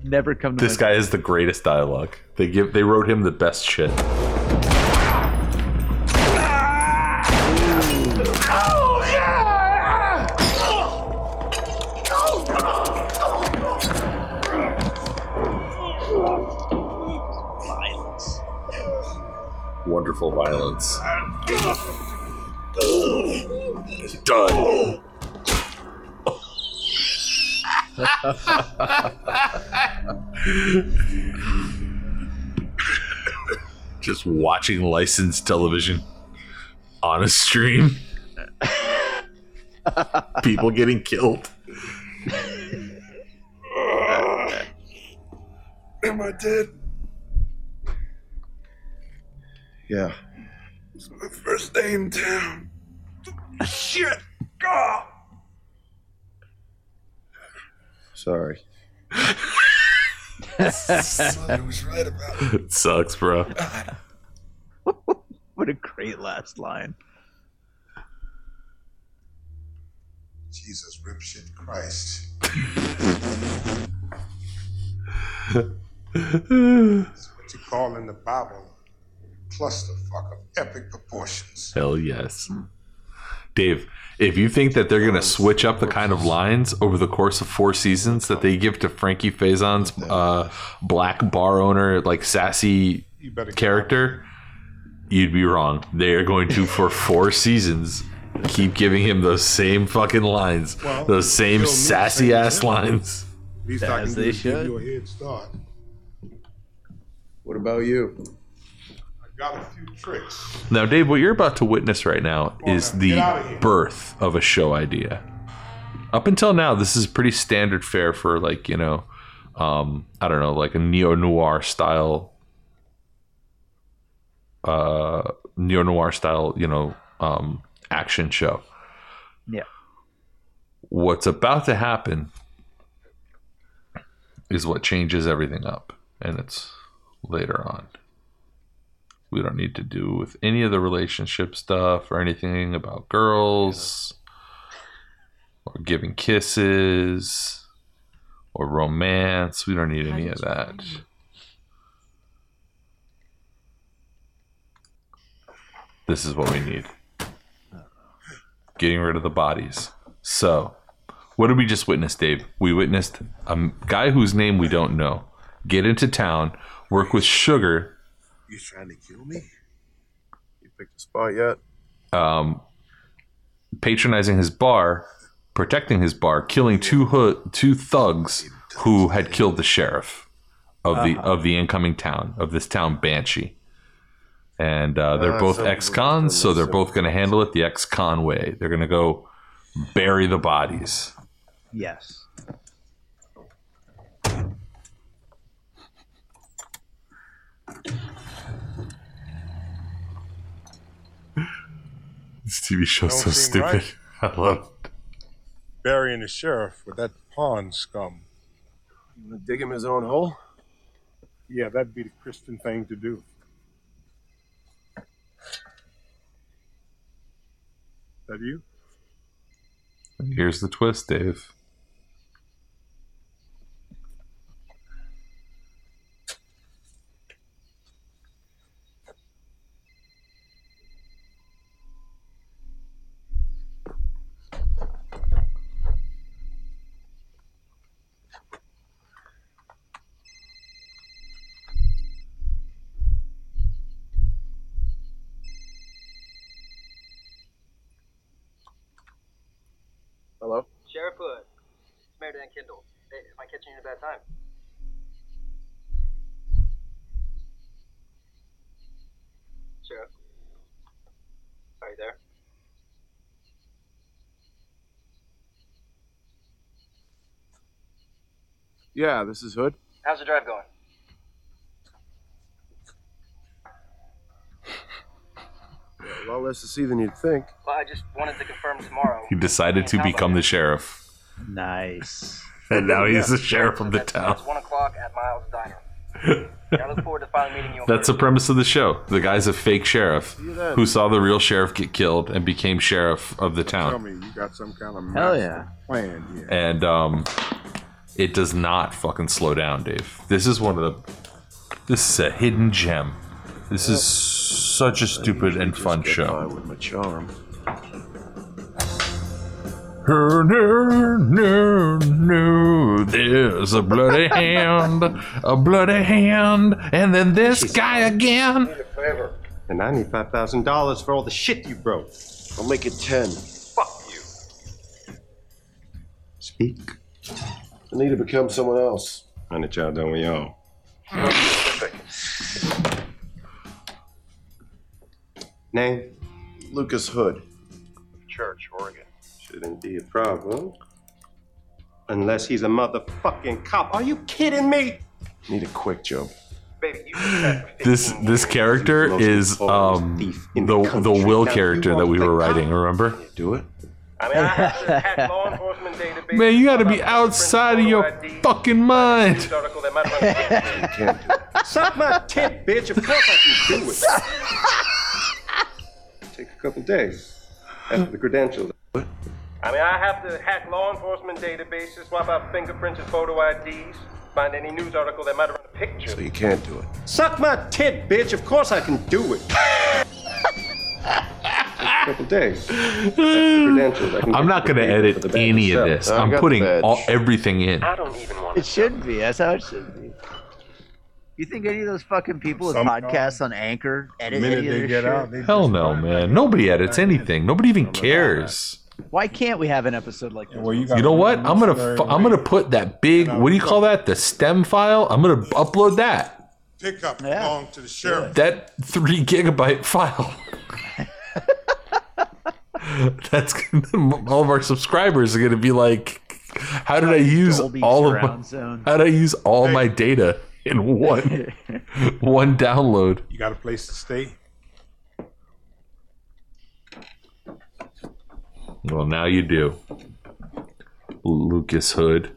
Never come to This my- guy is the greatest dialogue. They give they wrote him the best shit. Wonderful violence. Done. Just watching licensed television on a stream. People getting killed. Am I dead? Yeah. It's my first day in town. Shit! God! Sorry. Son was right about it. It sucks, bro. what a great last line. Jesus, rip shit Christ. It's what you call in the Bible a clusterfuck of epic proportions. Hell yes. Dave, if you think that they're going to switch up the kind of lines over the course of four seasons that they give to Frankie Faison's uh, black bar owner, like sassy character, you'd be wrong. They are going to, for four seasons, keep giving him those same fucking lines, Well, those same show me the sassy same ass lines. At least I As can do they is give should. you a head start. What about you? I got a few tricks. Now, Dave, what you're about to witness right now is now, the get outta here. birth of a show idea. Up until now, this is pretty standard fare for like you know, um, I don't know, like a neo noir style uh, neo noir style, you know, um, action show. Yeah. What's about to happen is what changes everything up, and it's later on. We don't need to do with any of the relationship stuff or anything about girls or giving kisses or romance. We don't need any of that. This is what we need. Getting rid of the bodies. So, what did we just witness, Dave? We witnessed a guy whose name we don't know get into town, work with Sugar, You trying to kill me? You picked a spot yet? um, patronizing his bar, protecting his bar, killing two ho- two thugs who had killed the sheriff of the Uh-huh. of the incoming town of this town Banshee. And uh, they're Ah, both some ex cons, so they're both going to handle it the ex con way. They're going to go bury the bodies. Yes. This TV show's so stupid. right. I love it. Burying the sheriff with that pawn scum. You wanna dig him his own hole? Yeah, that'd be the Christian thing to do. That you? Here's the twist, Dave. Sheriff Hood. It's Mayor Dan Kendall. Hey, am I catching you at a bad time? Sheriff? Are you there? Yeah, this is Hood. How's the drive going? A lot less to see than you'd think. Well, I just wanted to confirm tomorrow. He decided to become the sheriff. Nice. And now he's the sheriff of the town. It's 1 o'clock at Miles Diner. I look forward to finally meeting you. That's the premise of the show. The guy's a fake sheriff who saw the real sheriff get killed and became sheriff of the town. Tell town. me you got some kind of Hell master yeah. plan here. And um, it does not fucking slow down, Dave. This is one of the. This is a hidden gem. This is such a stupid and fun show. With my charm. No, no, no, there's a bloody hand, a bloody hand, and then this guy again. And I need five thousand dollars for all the shit you broke. I'll make it ten. Fuck you. Speak. I need to become someone else. On the job, don't we all? Name? Lucas Hood. Church, Oregon. Shouldn't be a problem. Unless he's a motherfucking cop. Are you kidding me? Need a quick joke. This this character is um the the Will character that we were writing. Remember? Do it. I mean, I have to hack law enforcement database. Man, you got to be outside of your fucking mind. Suck my tit, bitch. Of course I can do it. Take a couple days after the credentials. I mean, I have to hack law enforcement databases, swap out fingerprints and photo IDs, find any news article that might have run a picture. So you can't do it. Suck my tit, bitch. Of course I can do it. couple days. Credentials, I can I'm not gonna edit any of this. I'm putting all everything in. I don't even want It should be. That's how it should be. You think any of those fucking people with Some- podcasts on Anchor edit minute any of they get shit? out, Hell no, man. Nobody edits anything. Nobody even cares. Why can't we have an episode like this? You know what? I'm gonna fu- I'm gonna put that big. What do you call that? The stem file. I'm gonna upload that. Pickup belonged to the sheriff. That three gigabyte file. That's gonna, all of our subscribers are gonna be like, how did I use Dolby all of my, zone. how did I use all my data in one one download? You got a place to stay? Well, now you do. Lucas Hood.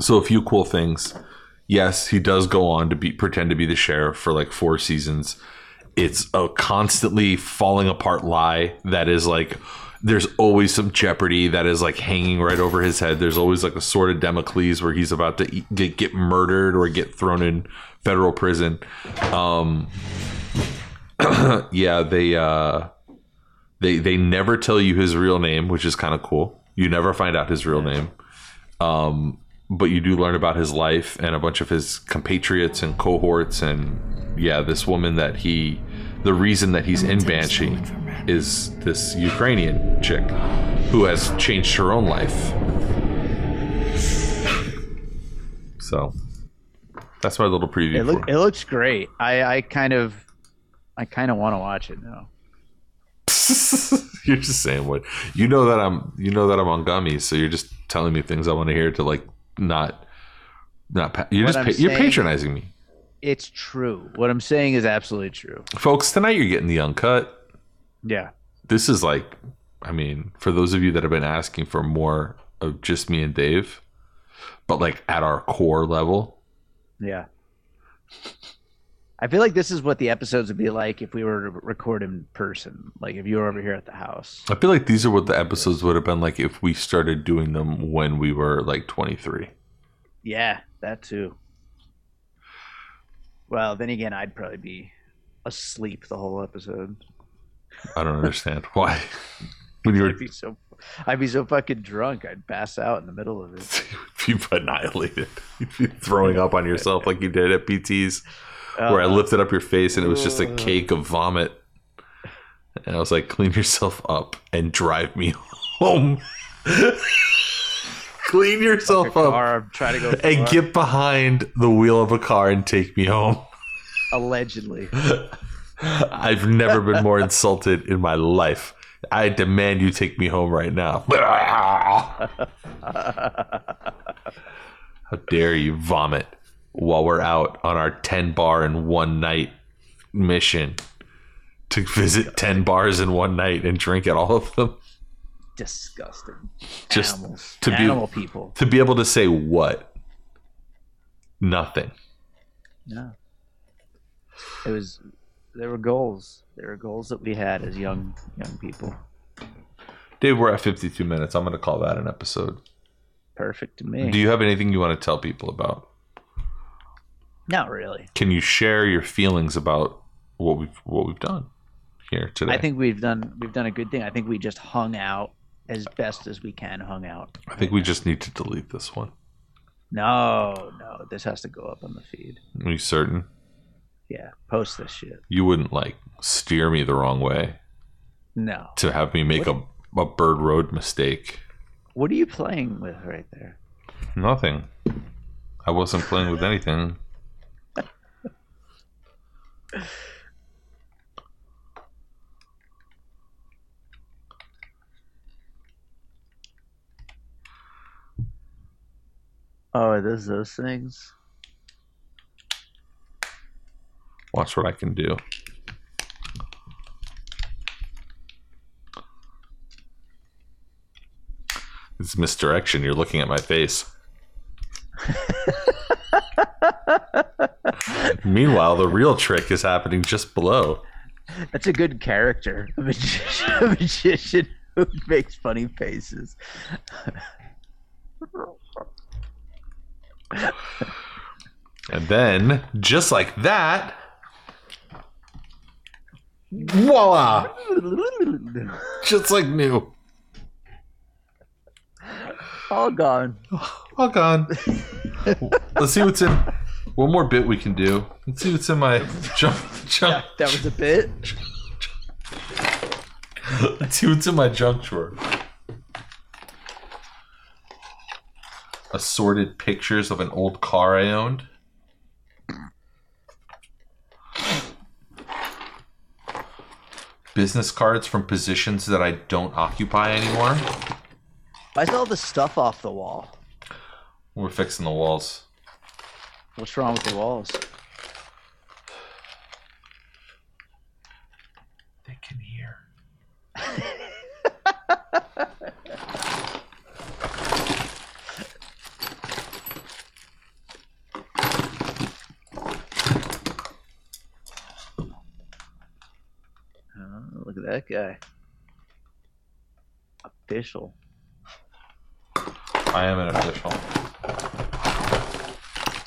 So a few cool things. Yes, he does go on to be pretend to be the sheriff for like four seasons. It's a constantly falling apart lie that is like there's always some jeopardy that is like hanging right over his head. There's always like a sword of Damocles where he's about to get, get murdered or get thrown in federal prison. Um, yeah, they uh, they they never tell you his real name, which is kind of cool. You never find out his real name. Um, but you do learn about his life and a bunch of his compatriots and cohorts and yeah, this woman that he the reason that he's in Banshee is this Ukrainian chick who has changed her own life. So that's my little preview. It, look, for it looks great. I, I kind of, I kind of want to watch it now. you're just saying what you know that I'm you know that I'm on gummies, so you're just telling me things I want to hear to like not not pa- you're What just pa- you're patronizing me. It's true. What I'm saying is absolutely true. Folks, tonight you're getting the uncut. Yeah. This is like I mean, for those of you that have been asking for more of just me and Dave, but like at our core level, Yeah. I feel like this is what the episodes would be like if we were to record in person. Like if you were over here at the house. I feel like these are what the episodes would have been like if we started doing them when we were like 23. Yeah, that too. Well, then again, I'd probably be asleep the whole episode. I don't understand why. When you were I'd be so, I'd be so fucking drunk, I'd pass out in the middle of it. You'd be annihilated, You'd be throwing up on yourself like you did at PT's, where I Uh, lifted up your face and it was just a cake of vomit, and I was like, "Clean yourself up and drive me home." Clean yourself up Car, try to go and far. get behind the wheel of a car and take me home. allegedly. I've never been more insulted in my life. I demand you take me home right now. How dare you vomit while we're out on our 10 bar in one night mission to visit 10 bars in one night and drink at all of them? Disgusting. Just Animals. to be Animal people. to be able to say what? Nothing. No. It was there were goals. There were goals that we had as young young people. Dave, we're at 52 minutes. I'm going to call that an episode. Perfect to me. Do you have anything you want to tell people about? Not really. Can you share your feelings about what we've what we've done here today? I think we've done we've done a good thing. I think we just hung out as best as we can hung out. I think we just need to delete this one. No, no, this has to go up on the feed. Are you certain? Yeah, post this shit. You wouldn't like steer me the wrong way No. to have me make a, a bird road mistake. What are you playing with right there? Nothing. I wasn't playing with anything. Oh, are those those things? Watch what I can do. It's misdirection. You're looking at my face. Meanwhile, the real trick is happening just below. That's a good character. A magician, a magician who makes funny faces. And then, just like that, voila! Just like new. All gone. All gone. Let's see what's in. One more bit we can do. Let's see what's in my junk. junk. That was a bit. Let's see what's in my junk drawer. Assorted pictures of an old car I owned. Business cards from positions that I don't occupy anymore. Why's all the stuff off the wall? We're fixing the walls. What's wrong with the walls? They can hear. oh, look at that guy. Official. I am an official.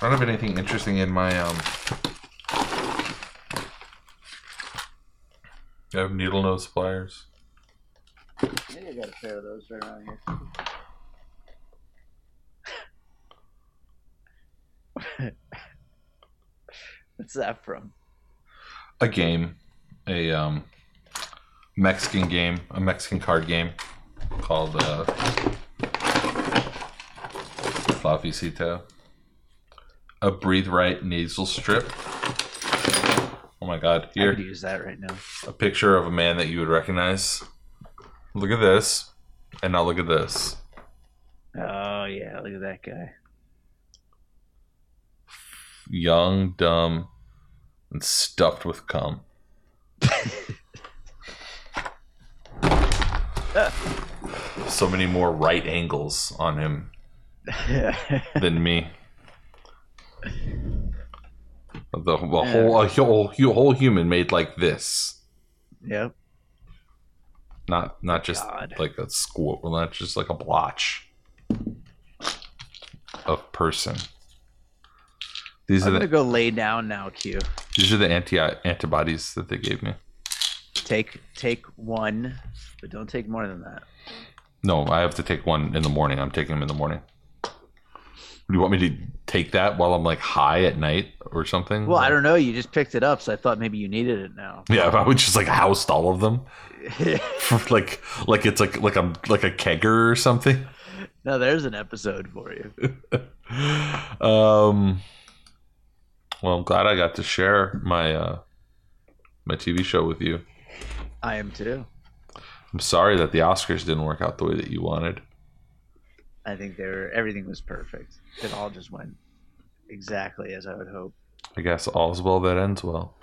I don't have anything interesting in my um. I have needle nose pliers. I think I got a pair of those right around here. What's that from? A game, a um, Mexican game, a Mexican card game called uh, Flaficito. A breathe right nasal strip. Oh my god! Here, I could use that right now. a picture of a man that you would recognize. Look at this, and now look at this. Oh yeah, look at that guy. Young, dumb, and stuffed with cum. so many more right angles on him than me. The, the whole a whole a whole human made like this, Yep. not not just God. like a squat, well, not just like a blotch of person. These I'm are gonna go lay down now, Q. these are the anti antibodies that they gave me. Take take one, but don't take more than that. No, I have to take one in the morning. I'm taking them in the morning. Do you want me to take that while I'm like high at night or something? Well, I don't know. You just picked it up, so I thought maybe you needed it now. Yeah, if I would just like housed all of them, like like it's like like I'm like a kegger or something. No, there's an episode for you. Um. Well, I'm glad I got to share my uh my TV show with you. I am too. I'm sorry that the Oscars didn't work out the way that you wanted. I think they were everything was perfect. It all just went exactly as I would hope. I guess all's well that ends well.